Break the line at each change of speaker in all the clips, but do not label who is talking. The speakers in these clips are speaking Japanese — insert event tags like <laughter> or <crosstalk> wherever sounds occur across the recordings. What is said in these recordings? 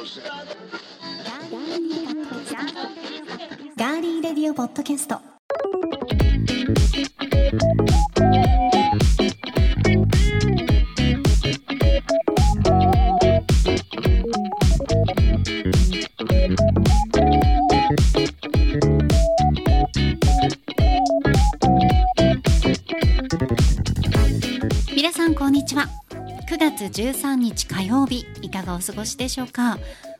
ガーリーレディオポッドキャスト。皆さんこんにちは。9月13日火曜日。かがお過ごしでしょうか。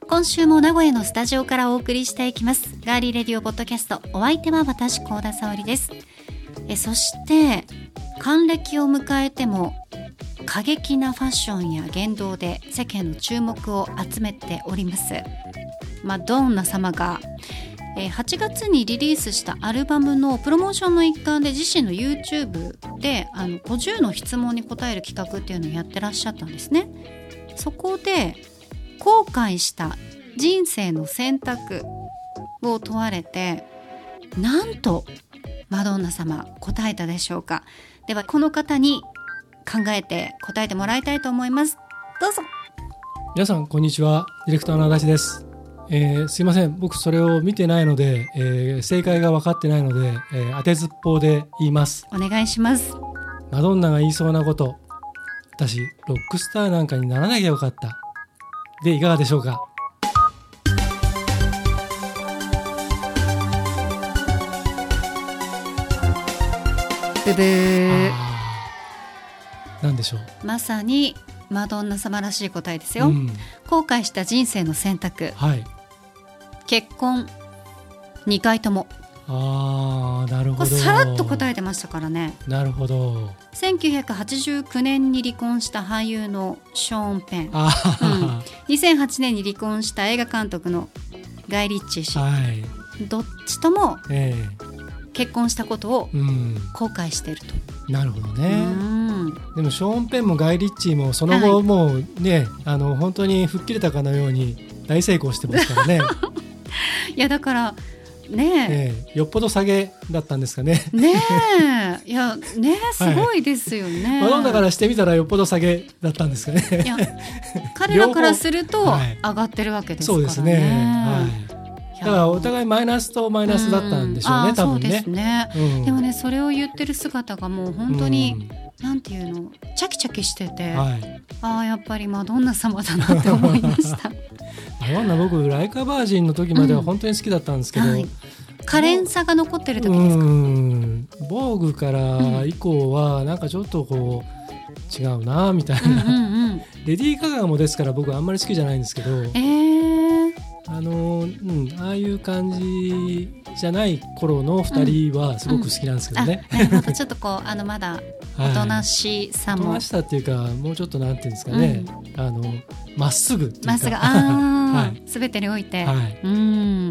今週も名古屋のスタジオからお送りしていきます。ガーリーレディオポッドキャスト。お相手は私高田沙織です。えそして還暦を迎えても過激なファッションや言動で世間の注目を集めております。マドンナ様が8月にリリースしたアルバムのプロモーションの一環で自身の YouTube であの50の質問に答える企画っていうのをやってらっしゃったんですね。そこで後悔した人生の選択を問われてなんとマドンナ様答えたでしょうか？ではこの方に考えて答えてもらいたいと思います。どうぞ。
皆さんこんにちは。ディレクターの足立です、えーすいません。僕それを見てないので、えー正解が分かってないので、えー当てずっぽうで言います。
お願いします。
マドンナが言いそうなこと私ロックスターなんかにならなきゃよかった。でいかがでしょうか？
ブブー。
あー。なんでしょう？
まさにマドンナ様らしい答えですよ、
うん、
後悔した人生の選択。
はい。
結婚。2回とも
あーなるほど。
さらっと答えてましたからね。
なるほど。
1989年に離婚した俳優のショーン・ペン。
あー、
2008年に離婚した映画監督のガイ・リッチー氏。
はい。
どっちとも
え
結婚したことを後悔していると、
なるほど
う
ね、
ん。
でもショーン・ペンもガイ・リッチーもその後もうね、あの本当に吹っ切れたかのように大成功してますからね、<laughs>
いやだからね
ええよっぽど下げだったんですかね。
えねえ <laughs> いやねえすごいですよね、
マドンナからしてみたらよっぽど下げだったんですか
い
ね。
や彼らからすると <laughs>
はい
上がってるわけですからね。
そうですね。はい。だからお互いマイナスとマイナスだったんでしょうね、
ん
多分ね
あそうです。ね。
うん
でもねそれを言ってる姿がもう本当に、なんていうの？チャキチャキしてて、
うんはい。
ああやっぱりマドンナ様だなって思いました。<laughs>
マドンナ僕ライカバージンの時までは本当に好きだったんですけど、
はい。可憐さが残ってる時
う
ですか？
ん、防具から以降はなんかちょっとこう違うなみたいな。
うんうんうん。
レディー・ガガもですから僕あんまり好きじゃないんですけど、
えー、
あのうん、ああいう感じじゃない頃の2人はすごく好きなんですけど
あ
ね。
なるほど。<laughs> ちょっとこうあのまだおとなしさも、
大人したっていうかもうちょっとなんていうんですかね、あのまっすぐ
まっすぐ。ああ、<laughs>
はい。
すべてにおいて、
はい。
うん。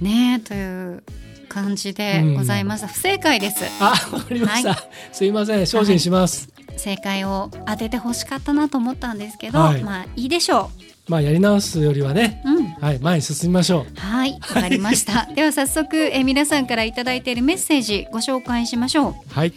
ねえという感じでございました、不正解です。
あわかりました、
は
すいません。精進します、
正解を当ててほしかったなと思ったんですけど、
はい。
まあいいでしょ
まあやり直すよりはね、
ううん。
はい、前に進みましょう。
はいわかりました。では早速え皆さんからいただいているメッセージご紹介しましょう。
はい。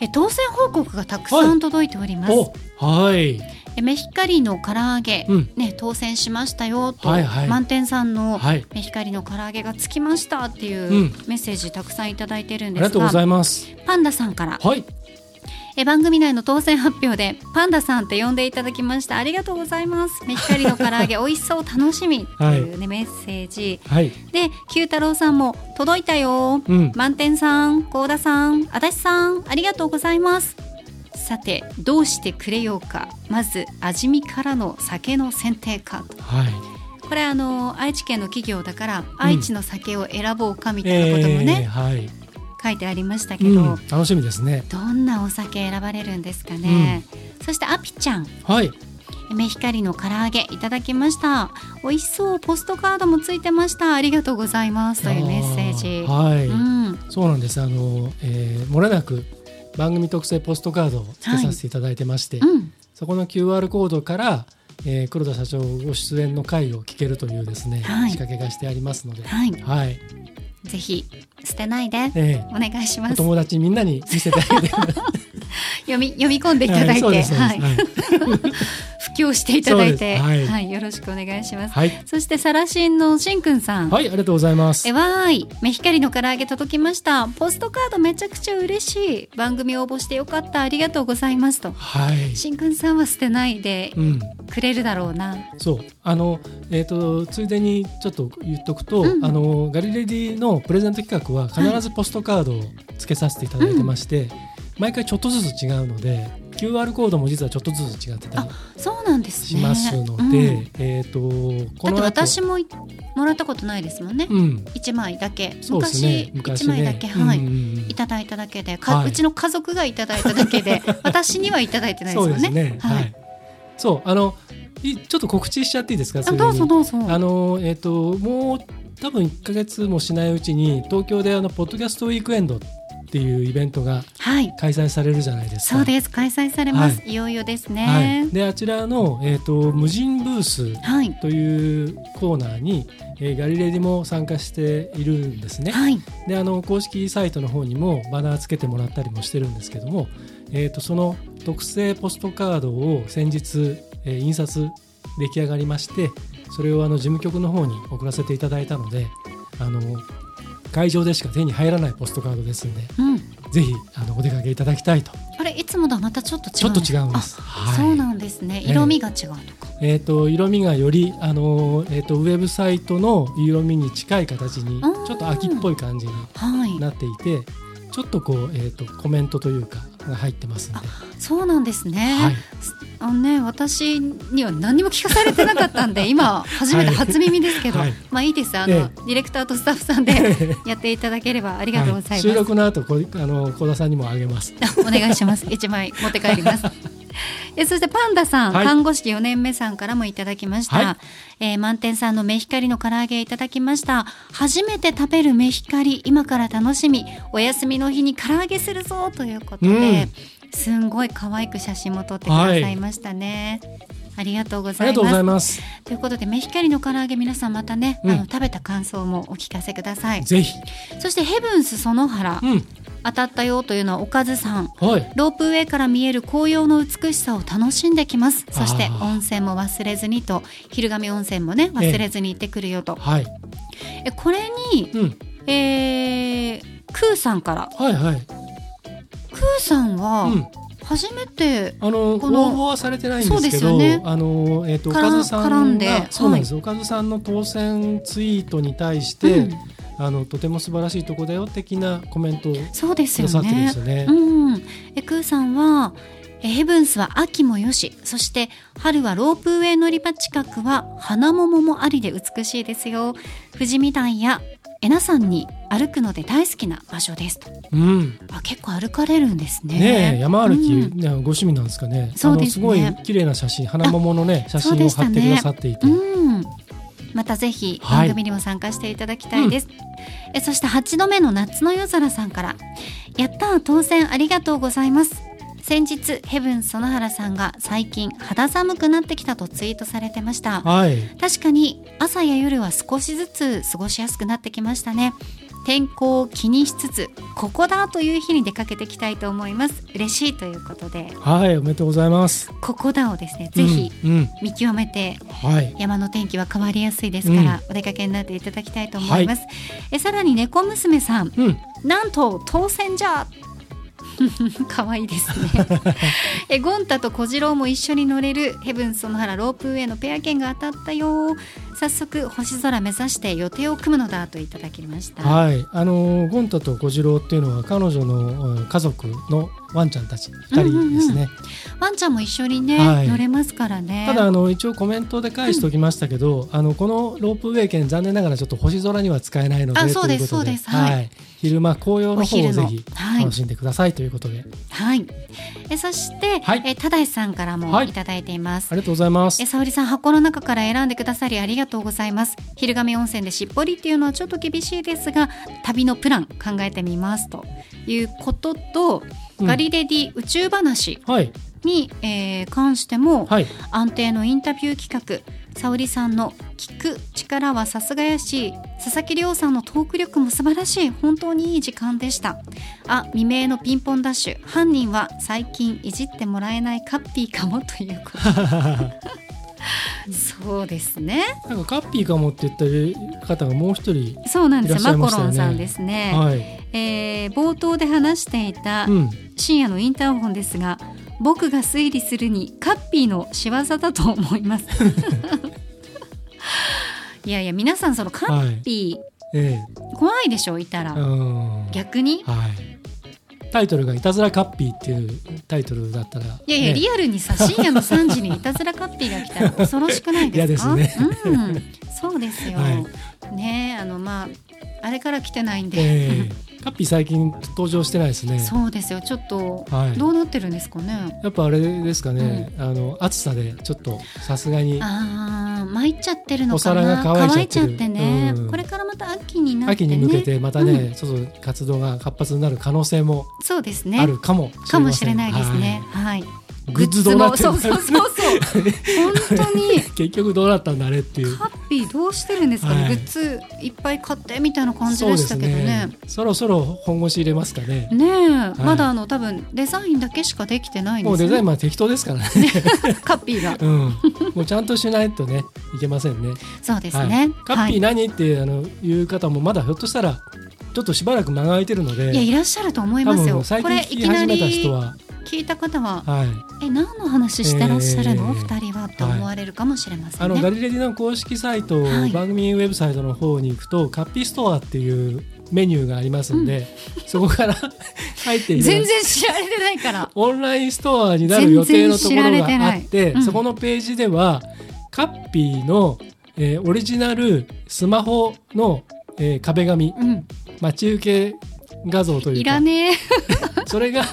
え当選報告がたくさん届いております、
おはい。
えメヒカリの唐揚げ、
うん。
ね当選しましたよと、
はいはい。
満点さんの
はい。
メヒカリの唐揚げがつきましたっていう
うん。
メッセージたくさんいただいてるん
あ
ですが、
りがとうございます。
パンダさんから。
はい
え番組内の当選発表でパンダさんって呼んでいただきました。ありがとうございます。メヒカリの唐揚げ。<laughs> 美味しそう。楽しみ。っていうね、メッセージ。
はい。
で九太郎さんも届いたよ。
うん。
満点さん幸田さん足立さんありがとうございます。さてどうしてくれようか。まず味見からの酒の選定かと
はい。
これあの愛知県の企業だから、愛知の酒を選ぼうかみたいなことも
えー
ね、
はい、
書いてありましたけど、
うん、楽しみですね。
どんなお酒選ばれるんですかね、そしてアピちゃん。
はい。
メヒカリの唐揚げいただきました。美味しそうポストカードもついてました。ありがとうございます。というメッセージ。
はい、
うん。
そうなんです。あの、えー、漏れなく番組特製ポストカードをつけさせていただいてまして、
うん。
そこの QR コードから、えー黒田社長ご出演の回を聞けるというですね、
はい。
仕掛けがしてありますので、
はい。
はい
ぜひ捨てないで。
え
お願いします。
友達みんなに見せてあげて <laughs>
読み読み込んでいただいて、
はいそうですそうです
はい
はい
布強していただいて、
そうです
は、
はいい
よろしくお願いします。
はい。
そしてサラシンのしんくんさん。
はい、ありがとうございます
え。わーい、メヒカリの唐揚げ届きました。ポストカードめちゃくちゃ嬉しい。番組応募してよかった。ありがとうございますと。
はい。
しんくんさんは捨てないで
うん。
くれるだろうな。
そうあの、えー、とついでにちょっと言っとくと、
うん
あのガリレディのプレゼント企画は必ずポストカードを付けさせていただいてまして、毎回ちょっとずつ違うので QR コードも実はちょっとずつ違ってたり
そうなんです
し
ね。
ますので、
うん
えっ、とこの後
私もいもらったことないですもんね。
うん
一枚だけ。
そうですね
昔一
昔ね
枚だけ、はい。
うん
いただいただけで、か
はいう
ちの家族がいただいただけで、<laughs> 私にはいただいてないです
そう
よね。
ですね
は
はいい、そうあのいちょっと告知しちゃっていいですか
あどうぞどうぞ。
あのえっ、ともう多分1か月もしないうちに東京であのポッドキャストウィークエンドっていうイベントが
はい。
開催されるじゃないですか。
そうです。開催されます。、
はい
よいよです
は
ね
い、。であちらの、えー、と無人ブース
はい。
というコーナーに、えーガリレディも参加しているんですね。
はい。
であの公式サイトの方にもバナーつけてもらったりもしてるんですけども、えー、とその特製ポストカードを先日、えー印刷出来上がりましてそれをあの事務局の方に送らせていただいたのであの会場でしか手に入らないポストカードですんで
うん。
ぜひあのお出かけいただきたいと
あれいつもとはまたちょっと違う。
ちょっと違うんです。
あ
はい
そうなんですね。
ええ
色味が違うとか。
えー、と色味がより、あのーえー、とウェブサイトの色味に近い形にちょっと秋っぽい感じに
はい。
なっていてちょっとこう、えー、とコメントというかが入ってます
そうなんですね。
はい、
あのね、私には何にも聞かされてなかったんで、<laughs> 今初めて初耳ですけど、
はい
まあいいです。あの、
ええ
ディレクターとスタッフさんで <laughs> やっていただければありがとうございます。
収録の後こあの小田さんにもあげます。
お願いします。一枚持って帰ります。<laughs> <laughs> えそしてパンダさん、
はい
看護師4年目さんからもいただきました。
はい
えー満点さんのメヒカリの唐揚げいただきました。初めて食べるメヒカリ、今から楽しみ。お休みの日に唐揚げするぞということで、すんごい可愛く写真も撮ってくださいましたね。ありがとうございます。
ありがとうございます。
ということで、メヒカリの唐揚げ皆さんまたね、
うん
あの食べた感想もお聞かせください。
ぜひ、
そしてヘブンス園原、
うん、
当たったよというのはおかずさん。
はい、
ロープウェイから見える紅葉の美しさを楽しんできます。そして温泉も忘れずにと、昼神温泉もね、忘れずに行ってくるよと。
はい、
えこれに、
うん、
えー、クーさんから。
はい、はい、
クーさんは、
うん。
初めて、
あの応
この
募はされてないんでけど、
ですすよね。
あのえっ、とお
から
かずさ
絡ん
がそうなんです、
は
おかずさんの当選ツイートに対して、
うん
あのとても素晴らしいとこだよ的なコメントをく
そうですよ
ださってるんで
ね
す。よね。
うん。えクーさんは、えヘブンスは秋もよし、そして春はロープウェイ乗り場近くは花桃もありで美しいですよ。富士見台やえなさんに歩くので大好きな場所ですと。
うん、
あ結構歩かれるんですね。
ねえ山歩き、
うん
ねご趣味なんですかね。
そうですね
すごい綺麗な写真、花桃のね写真を貼ってくださっていて、
うん。またぜひ
はい
番組にも参加していただきたいです。えそして8度目の夏の夜空さんから、やったー当選ありがとうございます。先日ヘブン園原さんが最近肌寒くなってきたとツイートされてました。
はい、
確かに朝や夜は少しずつ過ごしやすくなってきましたね。天候を気にしつつ、ここだという日に出かけていきたいと思います。嬉しいということで、
はい、おめでとうございます。
ここだをですね、ぜひ
うん、うん
見極めて
はい、
山の天気は変わりやすいですから、お出かけになっていただきたいと思います、えさらに猫娘さん。
うん、
なんと当選じゃ <laughs> 可愛いですね。<laughs> えゴンタと小次郎も一緒に乗れるヘブン園原ロープウェイのペア券が当たったよ。早速星空目指して予定を組むのだといただきました、
はい、あのゴンタと小次郎っていうのは彼女の家族のワンちゃんたち二人ですね。
ワンちゃんも一緒にね、
はい。
乗れますからね。
ただあの一応コメントで返しておきましたけど、あのこのロープウェイ券残念ながらちょっと星空には使えないので
あそうですそうです。はい。
はい、昼間紅葉の方をぜひ
はい。
楽しんでくださいということで、
はい。えそして、
はい。
えただしさんからも
はい。
いただいています、
ありがとうございます。
え。沙織さん箱の中から選んでくださりありがとうございます。昼神温泉でしっぽりっていうのはちょっと厳しいですが旅のプラン考えてみますということと、
うん
ガリレディ宇宙話
はい。
に、えー関しても、
はい。
安定のインタビュー企画沙織さんの聞く力はさすがやし佐々木亮さんのトーク力も素晴らしい本当にいい時間でした。あ未明のピンポンダッシュ。犯人は最近いじってもらえないカッピーかもということ。<laughs> そうですね。
なんかカッピーかもって言った方がもう一人
そうなんですよ
いらっしゃい
マコ
ましたよね。
ロンさんですね、
はい、
えー冒頭で話していた
うん、
深夜のインターホンですが僕が推理するにカッピーの仕業だと思います。<laughs> いやいや皆さんそのカッピ
え
ー、怖いでしょいた
え
ら、
うん。
逆に？
はい。タイトルが「いたずらカッピー」っていうタイトルだったら、
いやいや、
ね。
リアルにさ深夜の3時にいたずらカッピーが来たら恐ろしくないですか？
嫌です
うん、そうですよ、
は
ねえあのまああれから来てないんで、
ええカッピー最近登場してないですね。
そうですよ。ちょっと
はい。
どうなってるんですかね、
やっぱあれですかね、あの暑さでちょっとさすがに。
ああ参っちゃってるの
お
かな？
皿が乾いちゃって
ね、
うん。
これからまた秋になってね。
秋に向けてまたね、
うん。
ちょっと活動が活発になる可能性も
そうですね。
あるかも
かもしれないですね。はい、
はいグッズどうなっ
そうそうそうそう。本当に。<laughs>
結局どうなったんだあれっていう。
ハッピーどうしてるんですかね、
はい。
グッズいっぱい買ってみたいな感じでしたけどね。
そろそろ本腰入れますかね。
ねえ、
い。
まだあの多分デザインだけしかできてないですよね
デザインは適当ですからね。<laughs>
カッピーが。
うん。もうちゃんとしないとねいけませんね。
そうです
はい。
ね、
カッピー
は
何ってあのいう方もまだひょっとしたらちょっとしばらく間が空いてるので。
い、いやいらっしゃると思い
多
ますよ。これいきなり
始めた人は
聞いた方は
はい。
え何の話してらっしゃるの、
えー。
二人はって思われるかもしれませんね、
あのガリレディの公式サイト、
はい。
番組ウェブサイトの方に行くとカッピーストアっていうメニューがありますんで、そこから <laughs> 入って
全然知られてないから。
オンラインストアになる予定のところがあって、
い。うん。
そこのページではカッピーの、えーオリジナルスマホの、えー壁紙
うん。
待ち受け画像というか。ら
ねえ。<laughs>
それが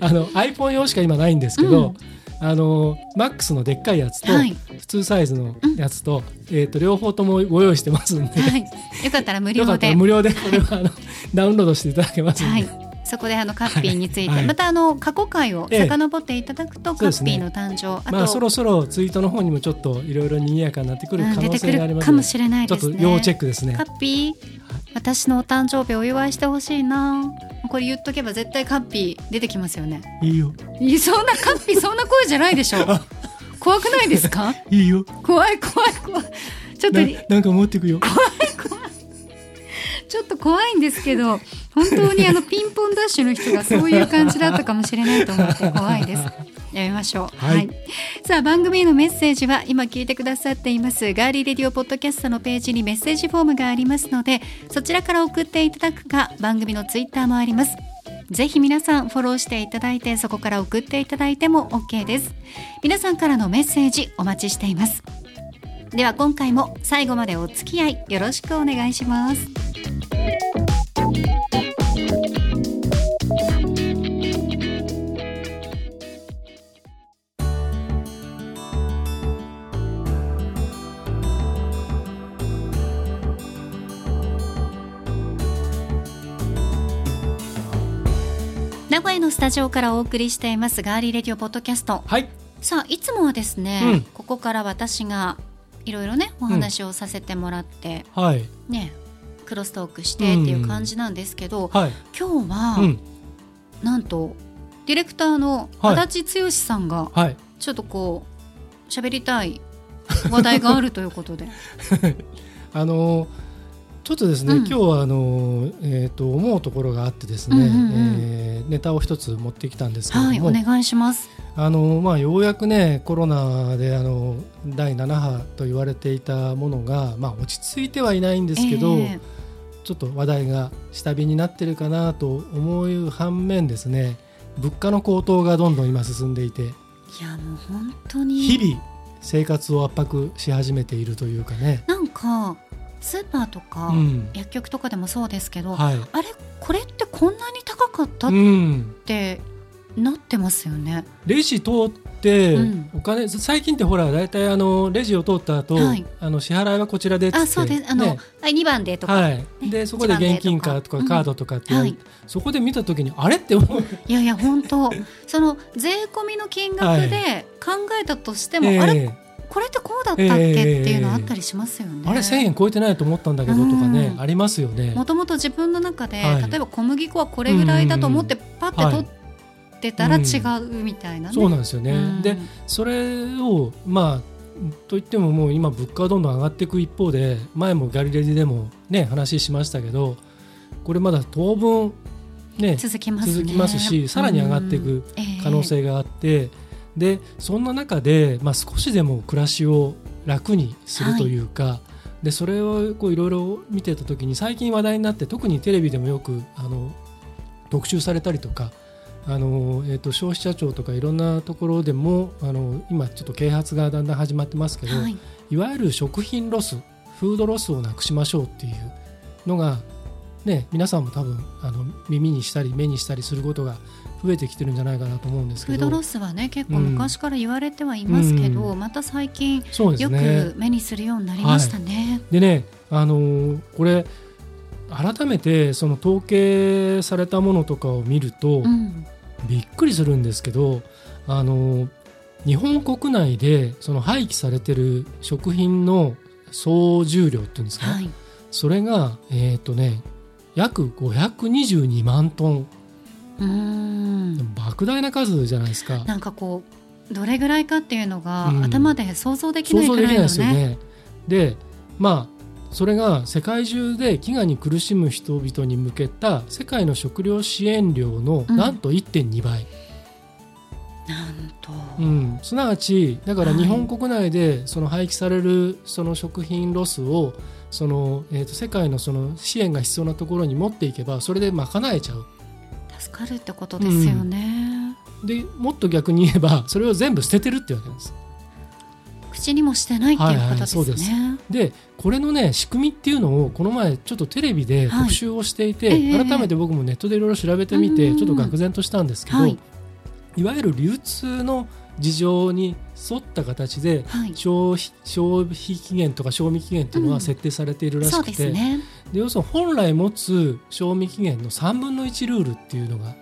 あの iPhone 用しか今ないんですけど、あの MAX のでっかいやつと、
はい。
普通サイズのやつと,、えー、と両方ともご用意してますんで、
はい。よかったら無料で。
無料でこれはあの <laughs> ダウンロードしていただけますんで、
はい。そこであのカッピーについて、
はい。
またあの過去回を
ええ。
遡っていただくと、
そうですね。
カッピーの誕生。あと、
まあそろそろツイートの方にもちょっといろいろ賑やかになってくる可能性がありますので、
るかもしれない
ちょ
ですね。
っと要チェックですね。
カ。ッピー私のお誕生日お祝いしてほしいな。これ言っとけば絶対カッピー出てきますよね。
いいよ、
いやそんなカッピー <laughs> そんな声じゃないでしょ。怖くないですか？
いいよ、
怖い怖い怖い。ちょっと
ななんか持ってくよ。
ちょっと怖いんですけど本当にあのピンポンダッシュの人がそういう感じだったかもしれないと思って怖いです。やめましょう、
はい。
さあ番組へのメッセージは今聞いてくださっています。ガーリーレディオポッドキャストのページにメッセージフォームがありますのでそちらから送っていただくか番組のツイッターもあります。ぜひ皆さんフォローしていただいてそこから送っていただいても OK です。皆さんからのメッセージお待ちしています。では今回も最後までお付き合いよろしくお願いします名古屋のスタジオからお送りしていますガーリーレディオポッドキャスト。
はい、
さあいつもはですね、
うん。
ここから私がいろいろねお話をさせてもらって、
はい、
ねクロストークしてっていう感じなんですけど、
はい、
今日は、
うん、
なんとディレクターの
はい。
足立剛さんが
はい。
ちょっとこう喋りたい話題があるということで。<laughs>
あのちょっとですね、
うん。
今日はあのえっ、と思うところがあってですね、
うんうんうん。
えーネタを一つ持ってきたんですけれども、
はいお願いします。
あのまあようやくねコロナであの第7波と言われていたものがまあ落ち着いてはいないんですけど、
え
ちょっと話題が下火になってるかなと思う反面ですね物価の高騰がどんどん今進んでいて
ーいやもう本当に。
日々生活を圧迫し始めているというかね、
なんかスーパーとか、
うん。
薬局とかでもそうですけど、
はい。
あれこれってこんなに高かった？っ
うん、
てなってますよね。
レジ通って
うん。
お金、最近ってほら大体あのレジを通った後、
はい。
あの支払いはこちらでっつって
あそうです。あの、
ね。
はい2番でとか、
はい、でそこで現金かとか。カードとかって言われて、
は
そこで見た時にあれ？って思う。
いやいや本当。その税込みの金額で考えたとしても、
ええ。
あれこれってこうだったっけ、っていうのあったりしますよね。
あれ1000円超えてないと思ったんだけどとかね、
うん
ありますよね。
もともと自分の中で、
はい
例えば小麦粉はこれぐらいだと思ってパッて取ってたら違うみたいなね。
そうなんですよね。
うん
でそれをまあといってももう今物価はどんどん上がっていく一方で前もガリレディでもね話しましたけどこれまだ当分ね
続きますね。
続きますしさらに上がっていく
うん
可能性があって、でそんな中で、まあ、少しでも暮らしを楽にするというか、でそれをいろいろ見てた時に最近話題になって特にテレビでもよくあの特集されたりとかあの、えー、と消費者庁とかいろんなところでもあの今ちょっと啓発がだんだん始まってますけど、
はい。
いわゆる食品ロスフードロスをなくしましょうっていうのが、ね、皆さんも多分あの耳にしたり目にしたりすることが増えてきてるんじゃないかなと思うんですけど。
フードロスはね結構昔から言われてはいますけど、
う
また最近よ
ね。
く目にするようになりましたね。
でね、あのーこれ改めてその統計されたものとかを見ると、
うん。
びっくりするんですけど、あのー日本国内でその廃棄されてる食品の総重量っていうんですか、
はい、
それが、えーとね、約522万トン
うーん
莫大な数じゃないですか。
なんかこうどれぐらいかっていうのが、
うん。
頭で想像できな
想
いくらいの
像できないですよ
ね。
ね。でまあそれが世界中で飢餓に苦しむ人々に向けた世界の食料支援量の
うん。
なんと1.2倍、
なんと、
うん。すなわちだから
はい。
日本国内でその廃棄されるその食品ロスをその、えー、と世界のその支援が必要なところに持っていけばそれで賄えちゃう
助かるってことですよね。
でもっと逆に言えばそれを全部捨ててるってわけなんです。
口にもしてないっていうことですね。
はいはいでこれのね仕組みっていうのをこの前ちょっとテレビで
はい。
特集をしていて、
ええ
改めて僕もネットでいろいろ調べてみて、
うん。
ちょっと愕然としたんですけど、
はい。
い、わゆる流通の事情に沿った形で
はい、
消費消費期限とか賞味期限っていうの
うん
は設定されているらしくて、
ですね。
で要するに本来持つ賞味期限の3分の1ルールっていうのが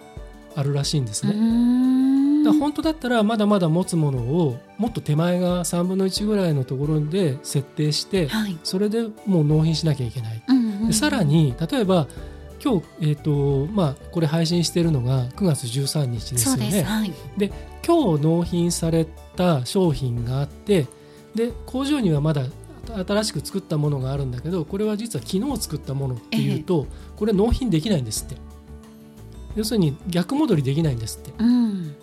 あるらしいんですね。
ん
だ本当だったらまだまだ持つものをもっと手前が3分の1ぐらいのところで設定して
はい。
それでもう納品しなきゃいけない。
うんうん
でさらに例えば今日、えーとまあ、これ配信しているのが9月13日です
そうです。
よね。
はい。
今日納品された商品があってで工場にはまだ新しく作ったものがあるんだけどこれは実は昨日作ったものっていうと、これ納品できないんですって要するに逆戻りできないんですって
うん。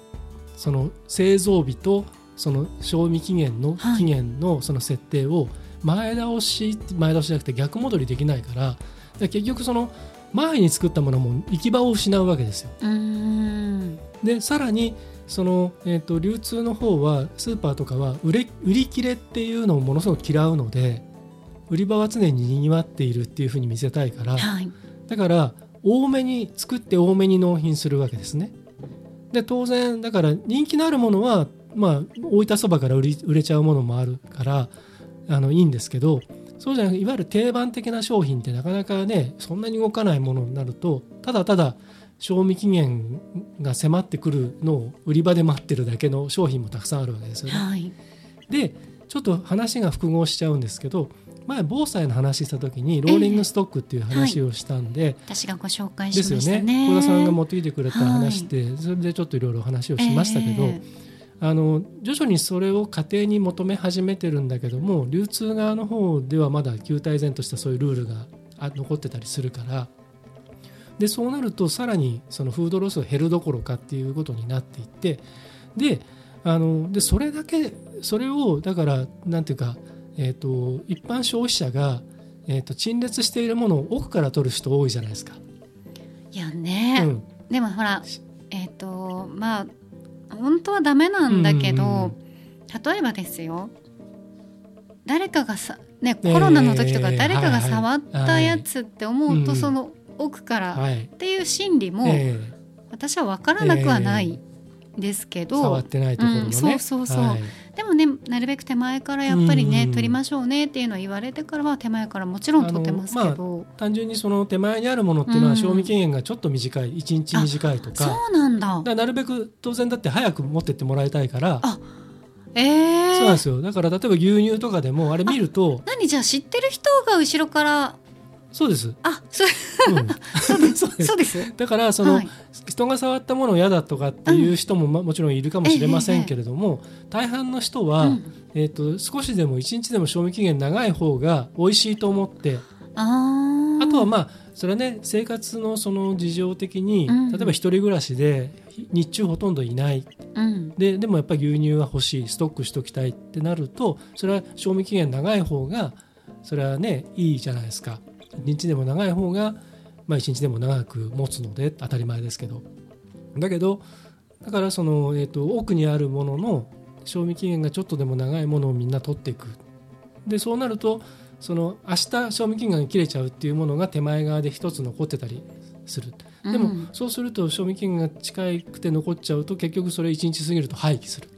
その製造日とその賞味期限の
はい
期限のその設定を前倒し前倒しじゃなくて逆戻りできないからだから結局その前に作ったものも行き場を失うわけですよ。でさらにその、えー、と流通の方はスーパーとかは売れ売り切れっていうのをものすごく嫌うので売り場は常ににぎわっているっていうふうに見せたいから
はい。
だから多めに作って多めに納品するわけですね。で当然だから人気のあるものは、まあ、大分そばから売り売れちゃうものもあるからあのいいんですけどそうじゃなくていわゆる定番的な商品ってなかなかねそんなに動かないものになるとただただ賞味期限が迫ってくるのを売り場で待ってるだけの商品もたくさんあるわけですよね。
はい。
でちょっと話が複合しちゃうんですけど前防災の話した時にローリングストックっていう話をしたんで、
私がご紹介し
ですよね
ましたね。
小田さんが持ってきてくれた話で、それでちょっといろいろ話をしましたけど、
え
あの徐々にそれを家庭に求め始めてるんだけども流通側の方ではまだ旧体然としたそういうルールがあ残ってたりするから。でそうなるとさらにそのフードロスが減るどころかっていうことになっていってであのでそれだけそれをだからなんていうか、えー、と一般消費者が、えー、と陳列しているものを奥から取る人多いじゃないですか。
いやね、
うん。
でもほらえっ、とまあ本当はダメなんだけど、
うんうん
例えばですよ。誰かがさね
えー
コロナの時とか誰かが触ったやつって思うと、
うん
その奥から
はい
っていう心理も
え
私は分からなくはないですけ
ー
ど、
触ってないところのね、
うんそうそうそう。
はい。
でもねなるべく手前からやっぱりね、
うん。
取りましょうねっていうのを言われてからは手前からもちろん取ってますけど、
単純にその手前にあるものっていうの
うん。
は賞味期限がちょっと短い。1日短いとか,、
そうなんだ。
だなるべく当然だって早く持ってってもらいたいから。
あええ
そうなんですよ。だから例えば牛乳とかでもあれ見ると
何じゃあ知ってる人が後ろから
そうです、
あそう。
うん、<laughs> そうです。
そうです。
だからその、
はい。
人が触ったもの嫌だとかっていう人も、まもちろんいるかもしれませんけれども、大半の人は、
うん。
えー、と少しでも1日でも賞味期限長い方が美味しいと思って
あー。
あとはまあそれはね生活のその事情的に、
うん。
例えば一人暮らしで日中ほとんどいない。
うん。
ででもやっぱり牛乳は欲しいストックしときたいってなるとそれは賞味期限長い方がそれはねいいじゃないですか。1日でも長い方が、まあ、1日でも長く持つので当たり前ですけど。だけどだからその、えー、と奥にあるものの賞味期限がちょっとでも長いものをみんな取っていく。でそうなるとその明日賞味期限が切れちゃうっていうものが手前側で一つ残ってたりする。でも、
うん
そうすると賞味期限が近くて残っちゃうと結局それ1日過ぎると廃棄する。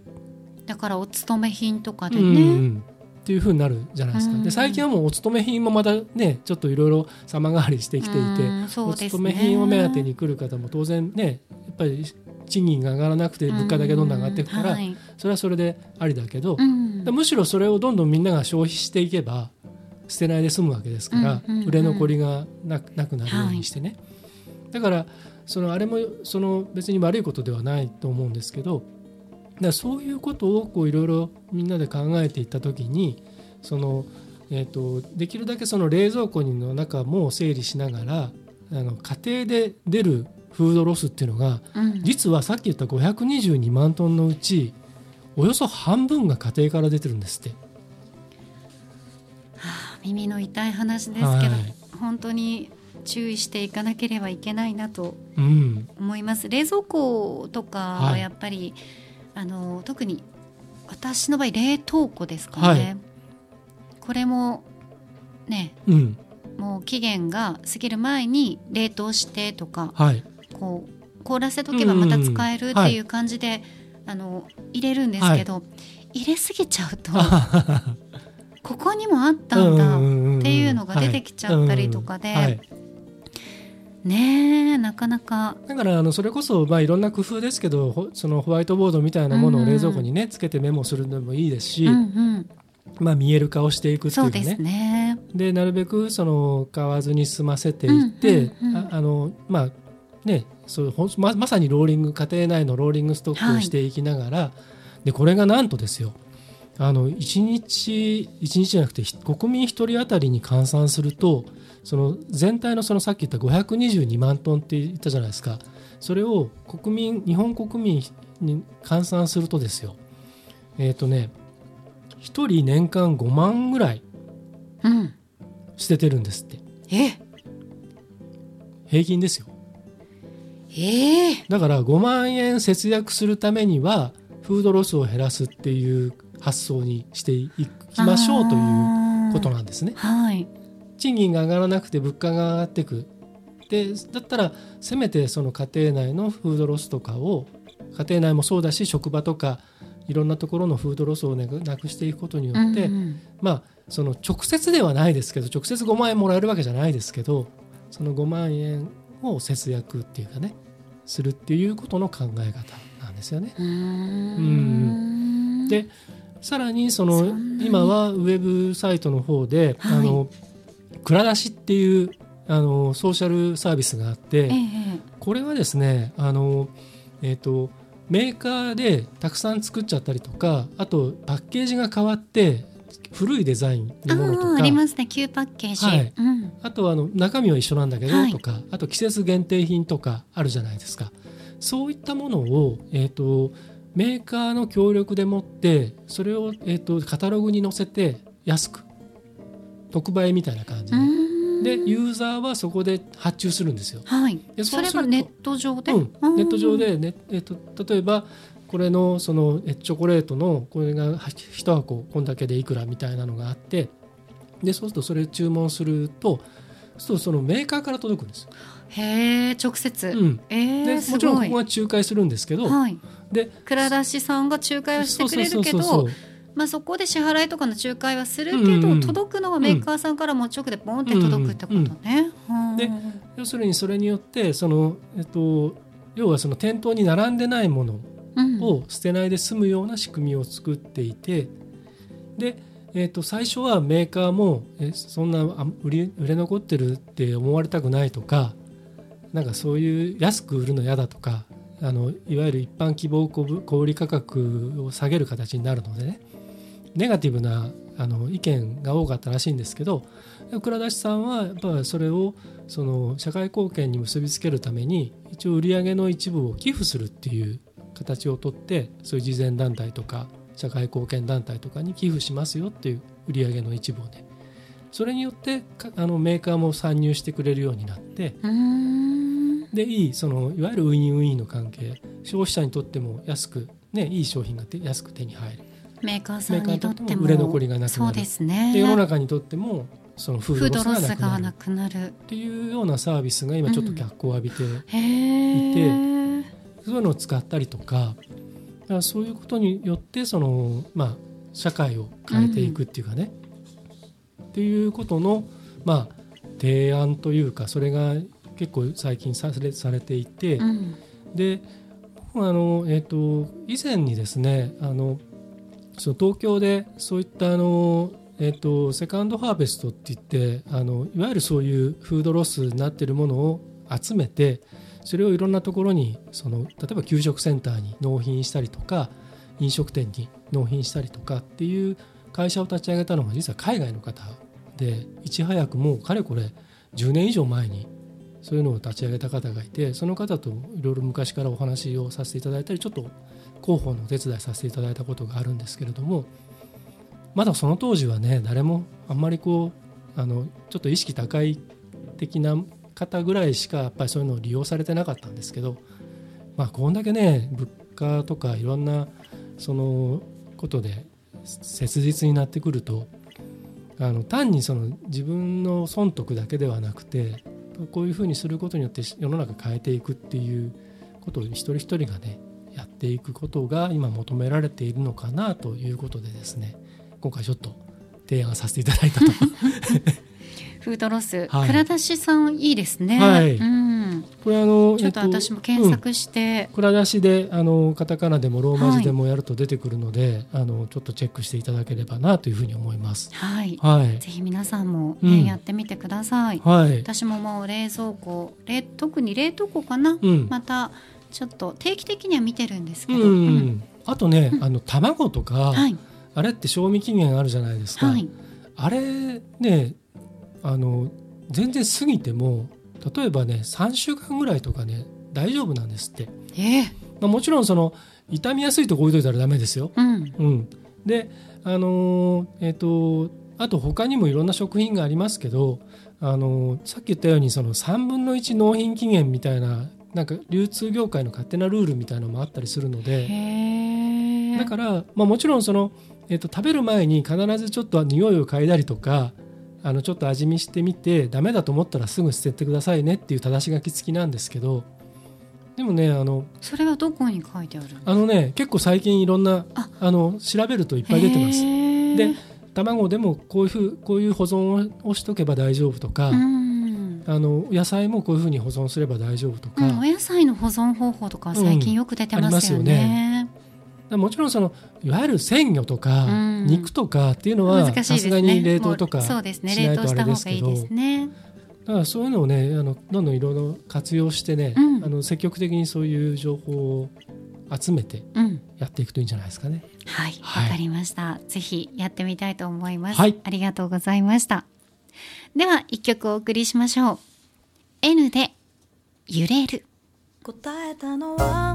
だからお勤め品とかで
うん
ね、
うんっていうふうになるじゃないですか、
うん。
で最近はもうお勤め品もまたねちょっといろいろ様変わりしてきていて、
うんそう
お勤め品を目当てに来る方も当然ねやっぱり賃金が上がらなくて物価だけどんどん上がっていくから、
うんはい。
それはそれでありだけど、
うん。
むしろそれをどんどんみんなが消費していけば捨てないで済むわけですから、売れ残りがなくなくなるようにしてね、だからそのあれもその別に悪いことではないと思うんですけどだそういうことをいろいろみんなで考えていった時にその、えー、とできるだけその冷蔵庫の中も整理しながらあの家庭で出るフードロスっていうのが
うん。
実はさっき言った522万トンのうちおよそ半分が家庭から出てるんですって。
耳の痛い話ですけど、
はい。
本当に注意していかなければいけないなと
うん。
思います。冷蔵庫とか
は
はい。やっぱり、あの特に私の場合冷凍庫ですかね、
はい。
これもね
うん。
もう期限が過ぎる前に冷凍してとか
はい。
こう凍らせとけばまた使えるっていう感じで、あの入れるんですけど、入れすぎちゃうと <laughs> ここにもあったんだっていうのが出てきちゃったりとかで、
はいはい
ねえなかなか。
だからあのそれこそまあいろんな工夫ですけどほそのホワイトボードみたいなものを
うん
冷蔵庫にねつけてメモするのもいいですし、
うんうん、
まあ、見える化をしていくっていうかね。
そうですね。
でなるべくその買わずに済ませていって、ああのまあねそうままさにローリング家庭内のローリングストックをしていきながら、でこれがなんとですよあの1日一日じゃなくてひ国民1人当たりに換算するとその全体のそのさっき言った522万トンって言ったじゃないですか。それを国民日本国民に換算するとですよ。えっ、とね1人年間5万ぐらい
うん、
捨ててるんですって。
え？
平均ですよ。
ええ。
だから5万円節約するためにはフードロスを減らすっていう発想にしていきましょうということなんですね。
はい。
賃金が上がらなくて物価が上がっていく。でだったらせめてその家庭内のフードロスとかを家庭内もそうだし職場とかいろんなところのフードロスをねなくしていくことによって、
うんうん
まあその直接ではないですけど直接5万円もらえるわけじゃないですけどその5万円を節約っていうかねするっていうことの考え方なんですよね。
うーん。
でさらにその今はウェブサイトの方で、
はい。
あの蔵出しっていうあのソーシャルサービスがあって、
ええ
これはですねあの、えー、とメーカーでたくさん作っちゃったりとかあとパッケージが変わって古いデザインのものとか。
ありますね。旧パッケージ、
はい。
うん、
あとはあの中身は一緒なんだけど
はい。
とか、あと季節限定品とかあるじゃないですか。そういったものを、えー、とメーカーの協力でもってそれを、えー、とカタログに載せて安く特売みたいな感じ
う
で,、でユーザーはそこで発注するんですよ。
はい。
で
それはネット上で、
うん、
うん。
ネット上で、ねえっと例えばこれのそのえチョコレートのこれが1箱こんだけでいくらみたいなのがあってでそうするとそれ注文するとそうそのメーカーから届くんです。よ。
へえ直接、
うん。
え
で
ー、す
もちろんここが仲介するんですけど、
はい。
で
蔵出しさんが仲介をしてくれるけど
そうそうそうそう
まあそこで支払いとかの仲介はするけど、
うん。うん
届くのはメーカーさんからも直でボンって届くってことね。うん。
で要するにそれによってその、えっと、要はその店頭に並んでないものを捨てないで済むような仕組みを作っていてで、えー、と最初はメーカーもえそんな売り売れ残ってるって思われたくないとかなんかそういう安く売るの嫌だとかあのいわゆる一般希望小売価格を下げる形になるのでねネガティブなあの意見が多かったらしいんですけど倉田さんはやっぱそれをその社会貢献に結びつけるために一応売上の一部を寄付するっていう形をとってそういう慈善団体とか社会貢献団体とかに寄付しますよっていう売上の一部をね。それによってあのメーカーも参入してくれるようになってでいいそのいわゆるウィンウィンの関係消費者にとっても安く、ね、いい商品が安く手に入る
メーカーさんにとっても
売れ残りがなくなる。
そうですね。
で世の中にとってもそのフ
ードロスがなくなる。
っていうようなサービスが今ちょっと脚光を浴びていて、うん、そういうのを使ったりとかかそういうことによってその、まあ、社会を変えていくっていうかね、うん、っていうことの、まあ、提案というかそれが結構最近されされていて、うん、であの、えーと、以前にですねあのその東京でそういったあのえーと、セカンドハーベストって言ってあのいわゆるそういうフードロスになっているものを集めてそれをいろんなところにその例えば給食センターに納品したりとか飲食店に納品したりとかっていう会社を立ち上げたのが実は海外の方でいち早くもうかれこれ10年以上前にそういうのを立ち上げた方がいてその方といろいろ昔からお話をさせていただいたりちょっと広報のお手伝いさせていただいたことがあるんですけれどもまだその当時はね誰もあんまりこうあのちょっと意識高い的な方ぐらいしかやっぱりそういうのを利用されてなかったんですけど、まあ、こんだけね物価とかいろんなそのことで切実になってくるとあの単にその自分の損得だけではなくてこういうふうにすることによって世の中変えていくっていうことを一人一人がねやっていくことが今求められているのかなということでですね今回ちょっと提案させていただいたと <laughs>
フードロス、はい、蔵出しさんいいですね。
はい。うん、これあの
ちょっと私も検索して、えっ
とうん、蔵出しであのカタカナでもローマ字でもやると出てくるので、はい、あのちょっとチェックしていただければなというふうに思います。
はい。はい。ぜひ皆さんもね、うん、やってみてください。はい。私ももう冷蔵庫、冷特に冷凍庫かな、うん、またちょっと定期的には見てるんですけど。うん。
あとね、あの卵とか、はい、あれって賞味期限あるじゃないですか。はい。あれねあの全然過ぎても例えばね3週間ぐらいとかね大丈夫なんですって。
えー、
まあ、もちろんその傷みやすいとこ置いといたらダメですよ。うん、うん、であのー、えっ、ー、とあと他にもいろんな食品がありますけど、あのー、さっき言ったようにその3分の1納品期限みたいななんか流通業界の勝手なルールみたいなのもあったりするのでだから、まあ、もちろんその、えーと食べる前に必ずちょっと匂いを嗅いだりとかあのちょっと味見してみてダメだと思ったらすぐ捨ててくださいねっていう正し書き付きなんですけどでもねあの
それはどこに書いてある？
あのね結構最近いろんなあ。の調べるといっぱい出てます。で卵でもこういうふうこういう保存をしとけば大丈夫とか、あの野菜もこういうふうに保存すれば大丈夫とか、
うん、お野菜の保存方法とか最近よく出てますよね。
うんもちろんそのいわゆる鮮魚とか肉とかっていうのはさすがに冷凍とかしないとあれですけど。だからそういうのをねあのどんどんいろいろ活用してね、うん、あの積極的にそういう情報を集めてやっていくといいんじゃないですかね。
うん、はい、わ、はい、かりました。ぜひやってみたいと思います。はい、ありがとうございました。では一曲お送りしましょう。N で揺れる。
答えたのは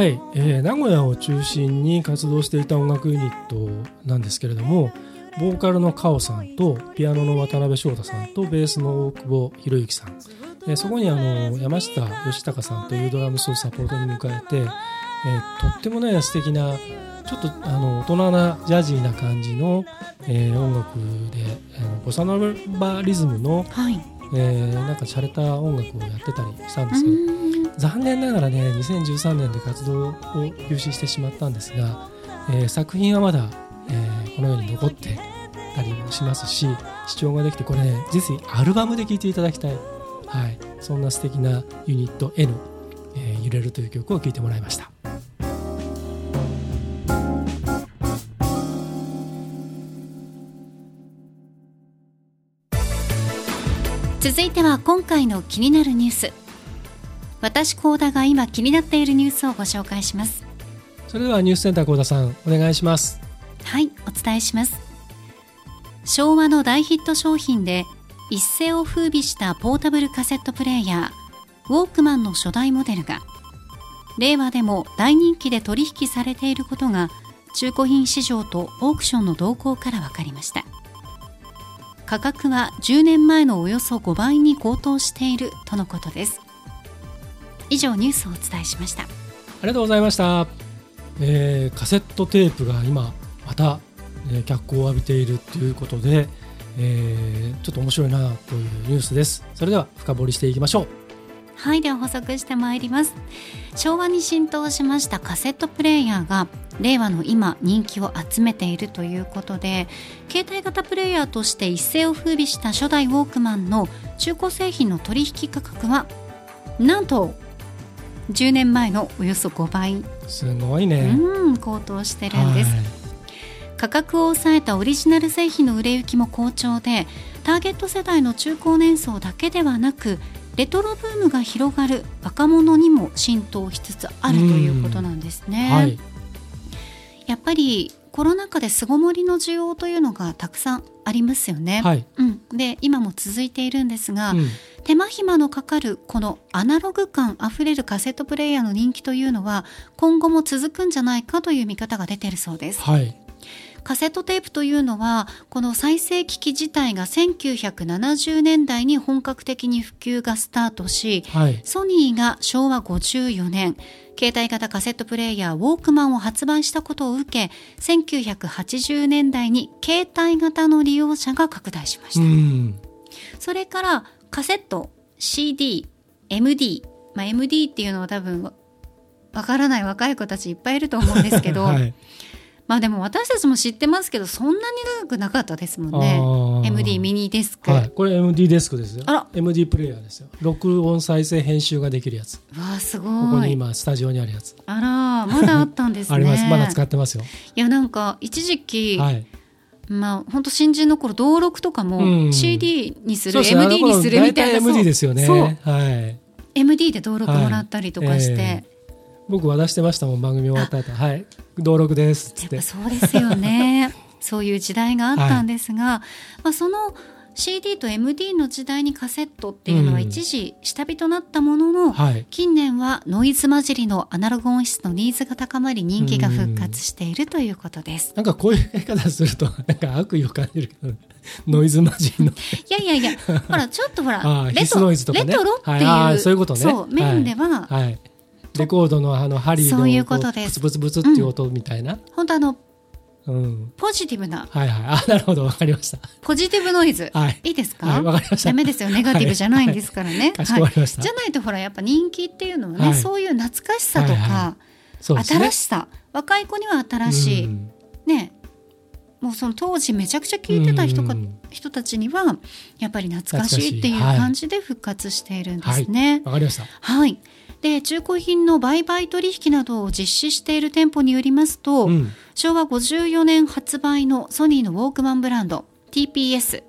はい、
えー名古屋を中心に活動していた音楽ユニットなんですけれどもボーカルのカオさんとピアノの渡辺翔太さんとベースの大久保博之さん、えーそこにあの山下義孝さんというドラムスをサポートに迎えて、えーとってもね素敵なちょっとあの大人なジャジーな感じの、えー音楽であのボサノバリズムの、
はい。
えーなんか洒落た音楽をやってたりしたん
う
ですけど残念ながらね2013年で活動を休止してしまったんですが、えー作品はまだ、えーこのように残ってたりもしますし視聴ができてこれねぜひアルバムで聴いていただきたい、はい、そんな素敵なユニット N、えー揺れるという曲を聴いてもらいました。
続いては今回の気になるニュース。私高田が今気になっているニュースをご紹介します。
それではニュースセンター幸田さんお願いします。
はいお伝えします。昭和の大ヒット商品で一世を風靡したポータブルカセットプレーヤーウォークマンの初代モデルが令和でも大人気で取引されていることが中古品市場とオークションの動向から分かりました。価格は10年前のおよそ5倍に高騰しているとのことです以上ニュースをお伝えしました。
ありがとうございました、えーカセットテープが今また、えー脚光を浴びているということで、えーちょっと面白いなというニュースです。それでは深掘りしていきましょう。
はいでは補足してまいります。昭和に浸透しましたカセットプレーヤーが令和の今人気を集めているということで携帯型プレーヤーとして一世を風靡した初代ウォークマンの中古製品の取引価格はなんと10年前のおよそ5倍、
すごいね、
うん高騰してるんです、
はい。
価格を抑えたオリジナル製品の売れ行きも好調でターゲット世代の中高年層だけではなくレトロブームが広がる若者にも浸透しつつあるということなんですね。
はい。
やっぱりコロナ禍で巣ごもりの需要というのがたくさんありますよね。
はい。
うん、で今も続いているんですが、
うん
手間暇のかかるこのアナログ感あふれるカセットプレーヤーの人気というのは今後も続くんじゃないかという見方が出ているそうです。
はい。
カセットテープというのはこの再生機器自体が1970年代に本格的に普及がスタートし
はい。
ソニーが昭和54年携帯型カセットプレーヤーウォークマンを発売したことを受け1980年代に携帯型の利用者が拡大しまし
う
た、
ん。
それからカセット CD MD、まあ、MD っていうのは多分わわからない若い子たちいっぱいいると思うんですけど、<laughs>
はい。
まあでも私たちも知ってますけどそんなに長くなかったですもん
あ
ね
ー
MD ミニディスク、
はい、これ MD デスクですよ。
あら。
MD プレイヤーですよ。録音再生編集ができるやつ。
わあすご
ここに
い
今スタジオにあるやつ、
あらまだあったんですね。<laughs>
あります。まだ使ってますよ。
いやなんか一時期、
はい
まあ本当新人の頃登録とか
う
も
ん
CD にする、
そうですね。
MD にするみたいな
MD ですよね。はい。
MD で登録もらったりとかして、
はい。え僕渡してましたもん番組終わった後。はい。登録です。っつって。
やっぱそうですよね。<laughs> そういう時代があったんですが、まあ、その CD と MD の時代にカセットっていうのは一時下火となったものの、
はい。
近年はノイズ混じりのアナログ音質のニーズが高まり人気が復活しているということです。
なんかこういう言い方すると <laughs> なんか悪意を感じるけどノイズ混じりの。
いやいやいや、ほら、ちょっとほら <laughs> レトレトロっていう、
はいそういうことね。
そう、面では、
はい。レコードのあの針の
そういうことです。
ブツブツブツっていう音みたいな、
本当あの、
うん。
ポジティブな、
はいはい。あなるほど。わかりました。
ポジティブノイズ。
はい。
いいですか？
はいわかりました。
ダメですよ。ネガティブじゃないんですからね。
かしこまりました。
じゃないとほら、やっぱ人気っていうのはね、
はい。
そういう懐かしさとか、
はいはそうですね。
新しさ、若い子には新しい、
うん。
ね、もうその当時めちゃくちゃ聴いてた人が、
うん。
人たちには、やっぱり懐かしいっていう感じで復活しているんですね。
わかりました。
はい。で、中古品の売買取引などを実施している店舗によりますと、
うん。
昭和54年発売のソニーのウォークマンブランド TPS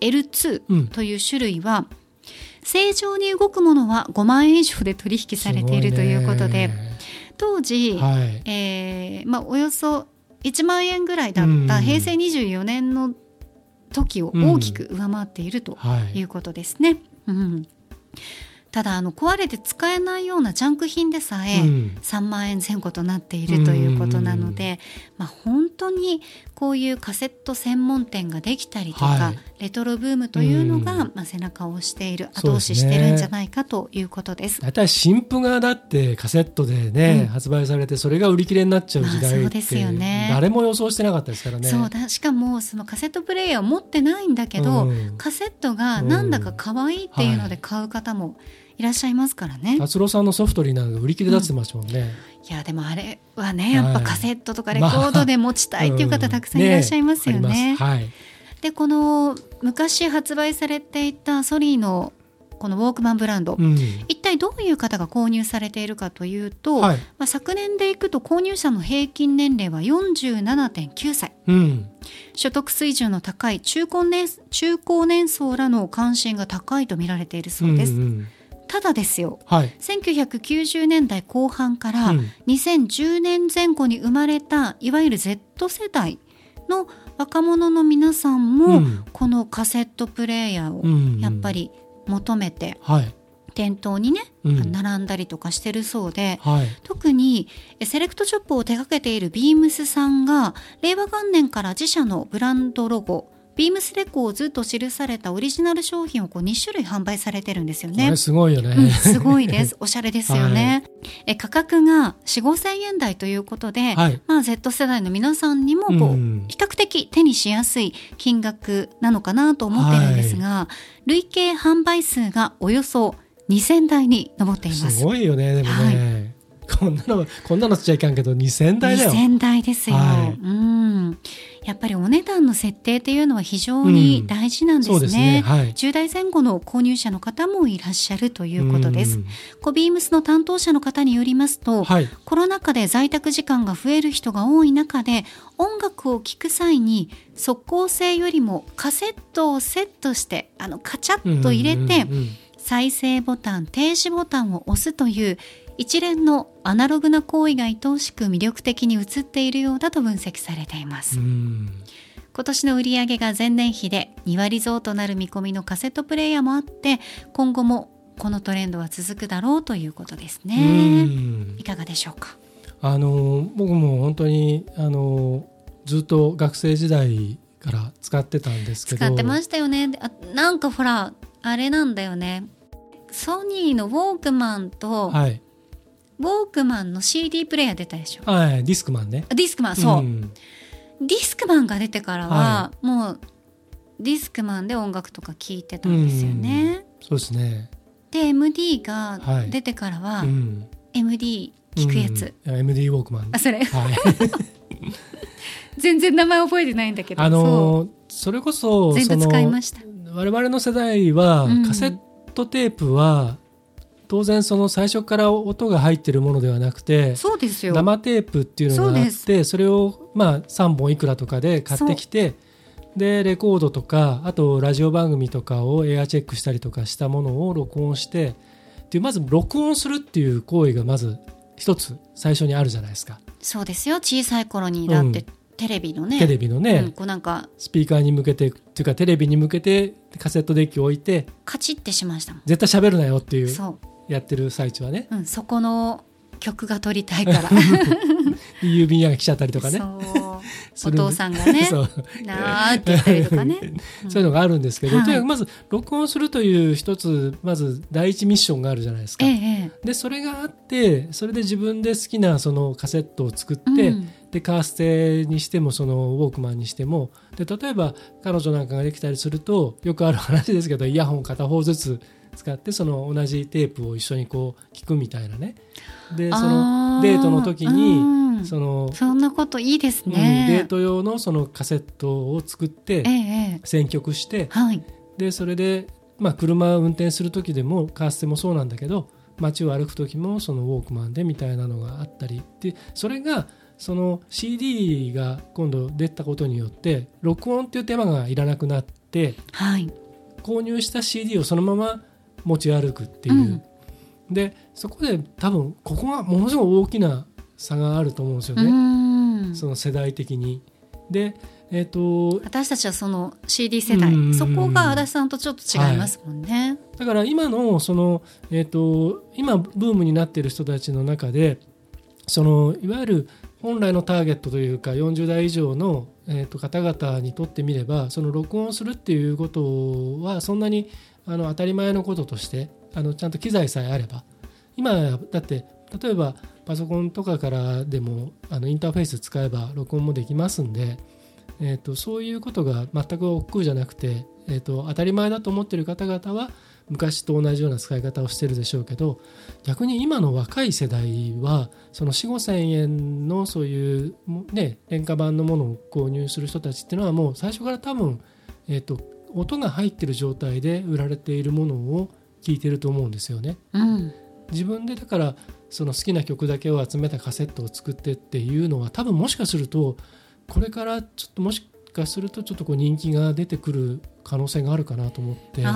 L2
うん。
という種類は、正常に動くものは5万円以上で取引されているということで、当時、
はい。
えーまあ、およそ1万円ぐらいだった
うん。
平成24年の時を大きく上回っていると
はい。いう
ことですね。うんただあの壊れて使えないようなジャンク品でさえ、
うん。
3万円前後となっているということなので、まあ、本当にこういうカセット専門店ができたりとか、
はい。
レトロブームというのが、
うん。
まあ、背中を押している後押ししてるんじゃないかということです。
大体新譜がだってカセットでね、
うん。
発売されてそれが売り切れになっちゃう時
まあ
代っ
そうですよ
て
ね。
誰も予想してなかったですからね。
そうだ。しかもそのカセットプレイヤーを持ってないんだけど、
うん。
カセットがなんだか可愛いっていうので買う方もいらっしゃいますからね。
達郎さんのソフトリーなんか売り切れ出してましたもんね。
いやでもあれはねやっぱ
はい
カセットとかレコードで持ちたいっていう方
うん
たくさんいらっしゃいますよね。
ありますはい。
でこの昔発売されていたソニーのこのウォークマンブランド、
うん。
一体どういう方が購入されているかというと、
はい。
まあ、昨年でいくと購入者の平均年齢は47.9歳
うん。
所得水準の高い中高年中高年層らの関心が高いと見られているそうです、
んん
ただですよ
はい。
1990年代後半から
うん
2010年前後に生まれたいわゆる Z 世代の若者の皆さんも、
うん
このカセットプレーヤーを
うん
やっぱり求めて
はい。
店頭にね、
うん
並んだりとかしてるそうで、
はい。
特にえセレクトショップを手掛けているビームスさんが令和元年から自社のブランドロゴビームスレコーズと記されたオリジナル商品をこう2種類販売されてるんですよね。
すごいよね。
うん、すごいです。<laughs> おしゃれですよね。え価格が4、5千円台ということで、
はい。
まあ Z 世代の皆さんにもこう、
うん
比較的手にしやすい金額なのかなと思ってるんですが、累計販売数がおよそ2000台に上っています。
すごいよね。でもね。こんなの、こんなのつっちゃいかんけど、2000台だよ。
2000台ですよ、
はい
うん。やっぱりお値段の設定っていうのは非常に大事なんですね。
そうですね。はい。
10代前後の購入者の方もいらっしゃるということです。
うん
コビームスの担当者の方によりますと、
はい。
コロナ禍で在宅時間が増える人が多い中で音楽を聴く際に即効性よりもカセットをセットしてあのカチャッと入れて
うんうんうん
再生ボタン停止ボタンを押すという一連のアナログな行為が愛おしく魅力的に映っているようだと分析されています。
うん
今年の売り上げが前年比で2割増となる見込みのカセットプレイヤーもあって今後もこのトレンドは続くだろうということです
う
ね。
ん
いかがでしょうか？
あの僕も本当にあのずっと学生時代から使ってたんですけど
使ってましたよね。あなんかほらあれなんだよね。ソニーのウォークマンと、
はい、
ウォークマンの CD プレイヤー出たでしょ？
はい、ディスクマンね。
あディスクマンそう、
ん。
ディスクマンが出てからは、
は
もうディスクマンで音楽とか聴いてたんですよね。
そうですね、
で MD が
はい。
出てからは、
うん。
MD 聞くやつ、
うん。い MD ウォークマン。
あそれ。
はい。<laughs>
全然名前覚えてないんだけど
あのそれこそ
全部使いました。
我々の世代は、
うん。
カセットテープは当然その最初から音が入ってるものではなくて
そうですよ。
生テープっていうのがあっ
そ
てそれをまあ3本いくらとかで買ってきてでレコードとかあとラジオ番組とかをエアチェックしたりとかしたものを録音してっていうまず録音するっていう行為がまず一つ最初にあるじゃないですか。
そうですよ。小さい頃にだって、テレビのね。
テレビのね、
うんこうなんか
スピーカーに向けてっていうかテレビに向けてカセットデッキを置いて
カチッてしましたもん。
絶対喋るなよっていう。
そう、
やってる最中はね。
うん、そこの曲が撮りたいから。<laughs>
郵便屋が来ちゃったりとかね。<laughs>
お父さんがね <laughs>
そう。
なーって言ったりとかね、うん。
そういうのがあるんですけど、
はい。
とにかくまず録音するという一つまず第一ミッションがあるじゃないですか。
ええ
でそれがあってそれで自分で好きなそのカセットを作って、
うん
でカーステにしてもそのウォークマンにしてもで例えば彼女なんかができたりするとよくある話ですけどイヤホン片方ずつ使ってその同じテープを一緒にこう聞くみたいなね。でそのデートの時に
うん。
その、
そんなこといいです
うん
ね、
デート用のそのカセットを作って選曲して
はい。
でそれで、まあ、車を運転する時でもカーステもそうなんだけど街を歩く時もそのウォークマンでみたいなのがあったりでそれがその CD が今度出たことによって録音っていう手間がいらなくなって
はい。
購入した CD をそのまま持ち歩くっていう、でそこで多分ここがものすごい大きな差があると思うんですよ
う
ね、
ん。
その世代的に。でえっ、と
私たちはその CD 世代。
うん
そこが足立さんとちょっと違いますもんね、
だから今のその、えー、と今ブームになっている人たちの中でそのいわゆる本来のターゲットというか40代以上の、えー、と方々にとってみればその録音するっていうことはそんなにあの当たり前のこととしてあのちゃんと機材さえあれば今だって例えばパソコンとかからでもあのインターフェース使えば録音もできますんで、えー、とそういうことが全く億劫じゃなくて、えー、と当たり前だと思ってる方々は昔と同じような使い方をしてるでしょうけど逆に今の若い世代はその4 5千円のそういう、ね、廉価版のものを購入する人たちっていうのはもう最初から多分、えー、と音が入ってる状態で売られているものを聞いてると思うんですよね。
うん。
自分でだからその好きな曲だけを集めたカセットを作ってっていうのは多分もしかするとこれからちょっともしかするとちょっとこう人気が出てくる可能性があるかなと思って、
あ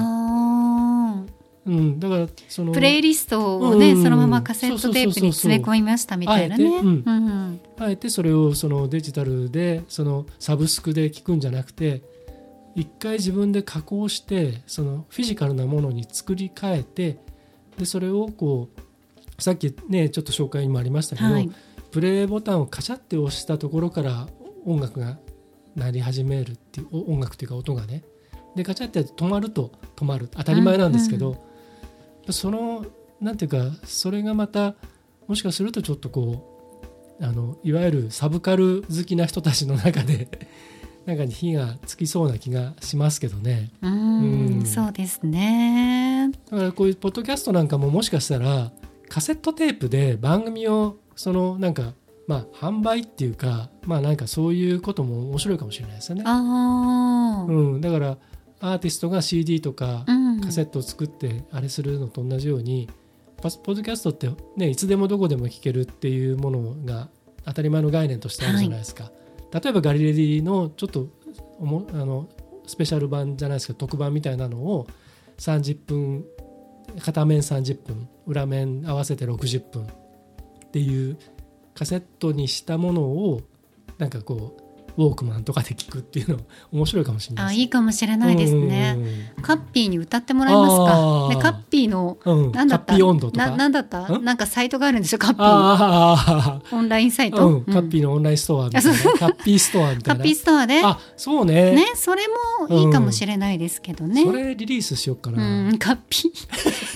うん、だからその
ープレイリストをね、
うん
そのままカセットテープに詰め込みましたみたいなね。
あえてそれをそのデジタルでそのサブスクで聞くんじゃなくて一回自分で加工してそのフィジカルなものに作り変えてでそれをこうさっきねちょっと紹介にもありましたけど、
はい。
プレイボタンをカチャって押したところから音楽が鳴り始めるっていうお音楽っていうか音がね。でカチャって止まると止まる。当たり前なんですけど、そのなんていうかそれがまたもしかするとちょっとこうあのいわゆるサブカル好きな人たちの中で <laughs> 中に火がつきそうな気がしますけどね。
うん
うん。
そうですね。
だからこういうポッドキャストなんかももしかしたらカセットテープで番組をそのなんかまあ販売っていうかまあなんかそういうことも面白いかもしれないですよね。
ああ、
うん、だからアーティストが CD とか
うん
カセットを作ってあれするのと同じようにパスポッドキャストって、ね、いつでもどこでも聞けるっていうものが当たり前の概念としてあるじゃないですか。例えばガリレディのちょっとおもあのスペシャル版じゃないですけど特番みたいなのを30分片面30分裏面合わせて60分っていうカセットにしたものをなんかこうウォークマンとかで聞くっていうの面白いかもしれないです
あいいかもしれないですね。
うん
カッピーに歌ってもらえます
あ
か。
ー
ねカッピーの
うん、
なんだった？
カッピー温度とか？
ななんだった？
ん？
なんかサイトがあるんでしょカッピー
あ
オンラインサイ
あ、
ト？
うん、カッピーのオンラインストアみたいな。カッピーストアみたいな。
カッピーストアで？
あ、そうね。
ねそれもいいかもしれないですけどね。
それリリースしようか
う
な。
んカッピ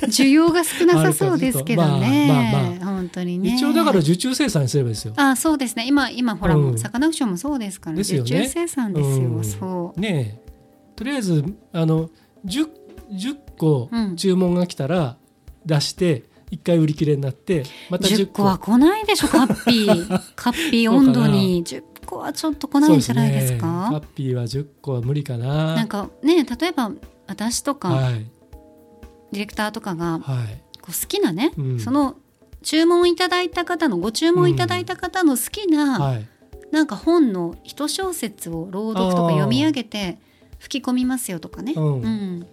ー需要が少なさそうですけどね。
まあまあま
本当にね。
一応だから受注生産すればいいですよ。
あそうですね今今ほら、
うん
サカナクションもそうですから、
ですよね。
受注生産ですよ、
うん。
そう。
ねえ。とりあえずあの 10, 10個
うん。
注文が来たら出して1回売り切れになってまた10
10
個
個は来ないでしょカッピー。<laughs> カッピー温度に10個はちょっと来ないんじゃないです
そうねカッ
か
ピーは10個は無理かな。
なんかね例えば私とか、
はい。
ディレクターとかが
はい。
こう好きなね、
うん。
その注文いただいた方のご注文いただいた方の好きな、
はい。
なんか本の一小節を朗読とか読み上げて吹き込みますよとかね。
うん。
うん。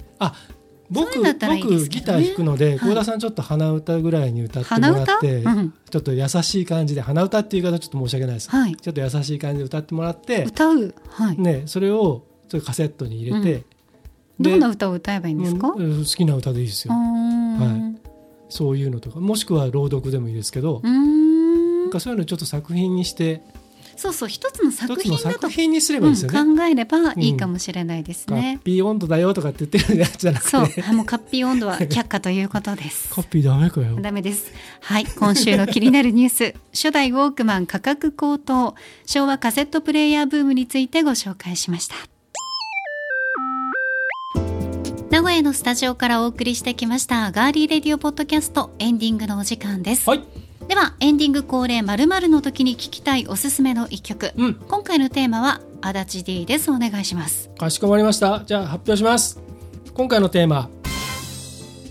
僕
そういうのだったらいいですけどね。
僕ギター弾くので
はい。
幸田さんちょっと鼻歌ぐらいに歌ってもらって、
うん、
ちょっと優しい感じで鼻歌っていう言い方はちょっと申し訳ないです、
はい。
ちょっと優しい感じで歌ってもらって、
歌う？はい、
ね、それをちょっとカセットに入れて、
どんな歌を歌えばいいんですか、
うんうん好きな歌でいいですよ、はい。そういうのとかもしくは朗読でもいいですけど、なんかそういうのちょっと作品にして
そうそう一つの作品だと
作品にすればいいですよね、
うん考えればいいかもしれないです
カッ
ね、
ピー温度だよとかって言ってるやつじゃなくて。
そうあもうカッピー温度は <laughs> 却下ということです。
カッピーダメかよ。
ダメです。はい、今週の気になるニュース、<laughs> 初代ウォークマン価格高騰、昭和カセットプレイヤーブームについてご紹介しました。名古屋のスタジオからお送りしてきましたガーリーレディオポッドキャストエンディングのお時間です。
はい
ではエンディング恒例〇〇の時に聞きたいおすすめの一曲。
うん。
今回のテーマは足立 D です。お願いします。
かしこまりました。じゃあ発表します。今回のテーマ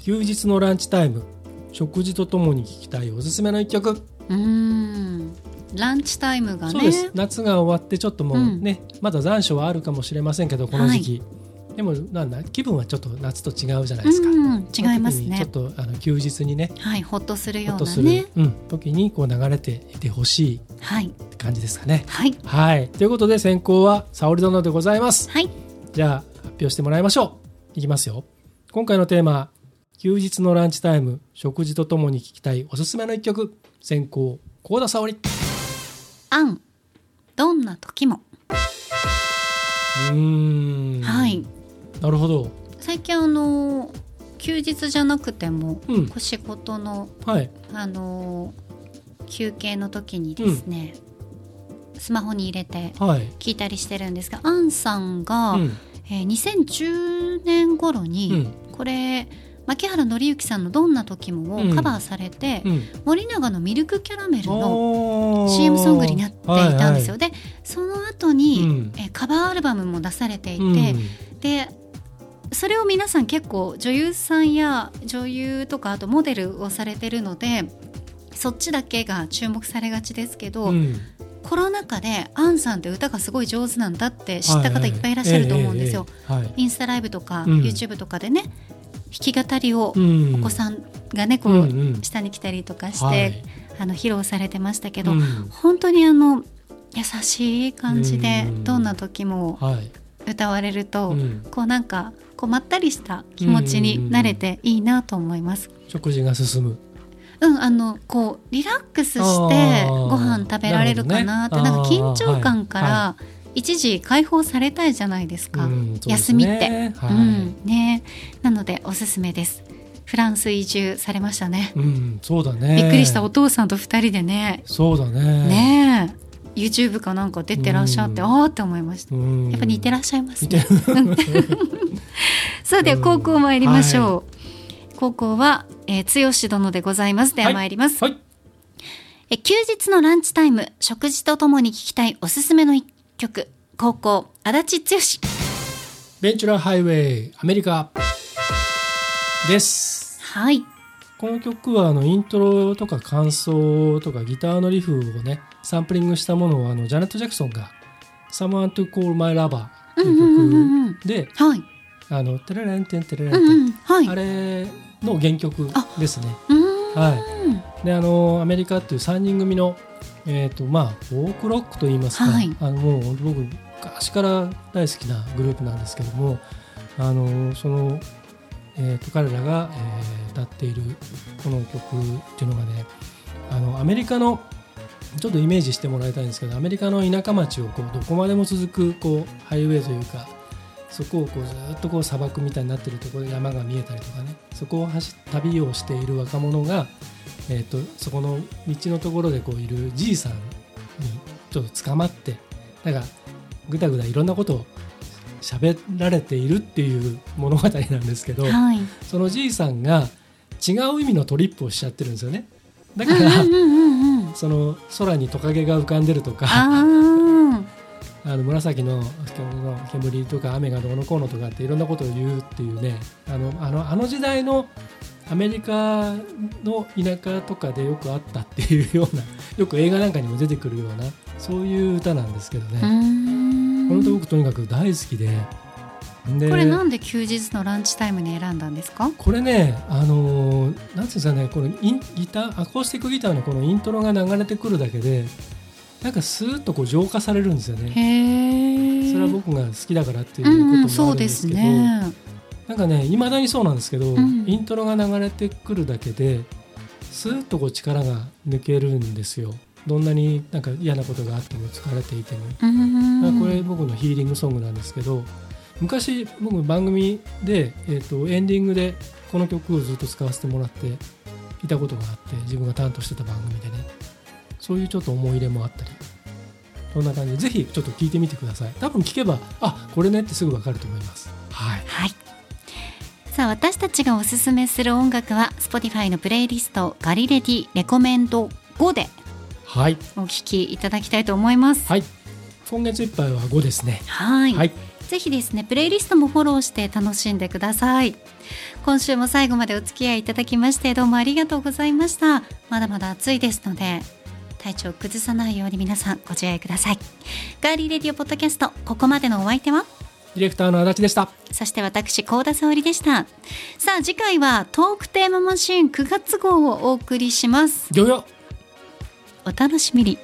休日のランチタイム。食事とともに聞きたいおすすめの一曲、
うーん、ランチタイムが
そうです。
ね。
夏が終わってちょっともうね、まだ残暑はあるかもしれませんけどこの時期、でもなんだ気分はちょっと夏と違うじゃないですか、
うん、違いますね
ちょっ。とあの休日にね
はい、ほっとするようなね。
うん、時にこう流れていてほしい
はい、
感じですかね
はい、
はいということで先行は沙織殿でございます
はい。
じゃあ発表してもらいましょういきますよ今回のテーマ休日のランチタイム食事とともに聞きたいおすすめの一曲先行幸田沙織
あん。どんな時も。
うーん
日じゃなくても、
うん。
仕事の
はい。
あの休憩の時にですね、スマホに入れて
はい。
聞いたりしてるんですが、アンさんが、
うん。
えー2010年頃
う
に、
ん。
これ牧原紀之さんの「どんな時も」をカバーされて、
うん。
森永のミルクキャラメルの CM ソングになっていたんですよ。
はい
でその後に、
うん。
えーカバーアルバムも出されていて、
はい
でそれを皆さん結構女優さんや女優とかあとモデルをされてるのでそっちだけが注目されがちですけど、
うん。うん
コロナ禍でアンさんって歌がすごい上手なんだって知った方いっぱいいらっしゃると思うんですよ。インスタライブとか、
うん。
YouTube とかでね弾き語りを
うん。
お子さんがねこう、下に来たりとかして、
はい。
あの披露されてましたけど、
うん。
本当にあの優しい感じで
うん。
どんな時も
はい。
歌われると、
うん。
こうなんかこうまったりした気持ちになれていいなと思います。
食事が進む。
うん、あのこうリラックスしてご飯食べられるかなって
ね。
なんか緊張感から一時解放されたいじゃないですか、
うんそうですね。
休みって、
はい。
うんね。なのでおすすめです。フランス移住されましたね、
うんそうだね。
びっくりしたお父さんと二人でね。
そうだね。
ねえ YouTube かなんか出てらっしゃって、
うん。
ああって思いました。
うん。
やっぱ似てらっしゃいますね。
る。<laughs>
さあでは
うん。
高校参りましょう、高校は、えー、剛殿でございます。では参ります、
はい。
え休日のランチタイム食事とともに聴きたいおすすめの一曲。高校足立剛。
ベンチュラーハイウェイアメリカ。です。
はい。
この曲はあのイントロとか感想とかギターのリフをねサンプリングしたものをあのジャネット・ジャクソンが「Someone to Call My Lover」という
うん
曲で
はい「
あのテレレンテンテレレン
う
テン
んうん。はい。
あれの原曲ですね。はい。であのアメリカっていう3人組の、えーとまあ、フォークロックといいますか、
はい。
あのもう僕昔から大好きなグループなんですけどもあのその、えー、と彼らが、えー歌っているこの曲っていうのがねあのアメリカのちょっとイメージしてもらいたいんですけどアメリカの田舎町をこうどこまでも続くこうハイウェイというかそこをこうずっとこう砂漠みたいになってるところで山が見えたりとかねそこを走旅をしている若者が、えー、とそこの道のところでこういるじいさんにちょっと捕まってなんかぐだぐだいろんなことを喋られているっていう物語なんですけど
はい。
そのじいさんが違う意味のトリップをしちゃってるんですよねだ
うん
から、その空にトカゲが浮かんでるとか
あ
の紫の煙とか雨がどうのこうのとかっていろんなことを言うっていうねあのあのあの時代のアメリカの田舎とかでよくあったっていうようなよく映画なんかにも出てくるようなそういう歌なんですけどね、この歌僕とにかく大好きでで
これなんで休日のランチタイムに選んだんですか？
これねあのーなんていうんですかねこのインギターアコースティックギターのこのイントロが流れてくるだけでなんかスーッとこう浄化されるんですよね。それは僕が好きだからっていう
うんうん
こともあるん
そうで
ですすけど、
ね。
なんかねいまだにそうなんですけど、
ん。
イントロが流れてくるだけでスーッとこう力が抜けるんですよ。どんなになんか嫌なことがあっても疲れていても、
うん
まあこれ僕のヒーリングソングなんですけど昔僕番組で、えー、とエンディングでこの曲をずっと使わせてもらっていたことがあって自分が担当してた番組でね。そういうちょっと思い入れもあったり。そんな感じでぜひちょっと聞いてみてください。多分聞けばあこれねってすぐ分かると思います。はい。
はい。さあ私たちがおすすめする音楽は Spotify のプレイリストガリレディレコメンド5で
はい。
お聞きいただきたいと思います。
はい。今月いっぱいは5ですね。
はい。
はい
ぜひですねプレイリストもフォローして楽しんでください。今週も最後までお付き合いいただきましてどうもありがとうございました。まだまだ暑いですので体調を崩さないように皆さんご自愛ください。ガーリーレディオポッドキャストここまでのお相手は？
ディレクターの足立でした。
そして私高田沙織でした。さあ次回はトークテーママシーン9月号をお送りします。
ギョギョ
お楽しみに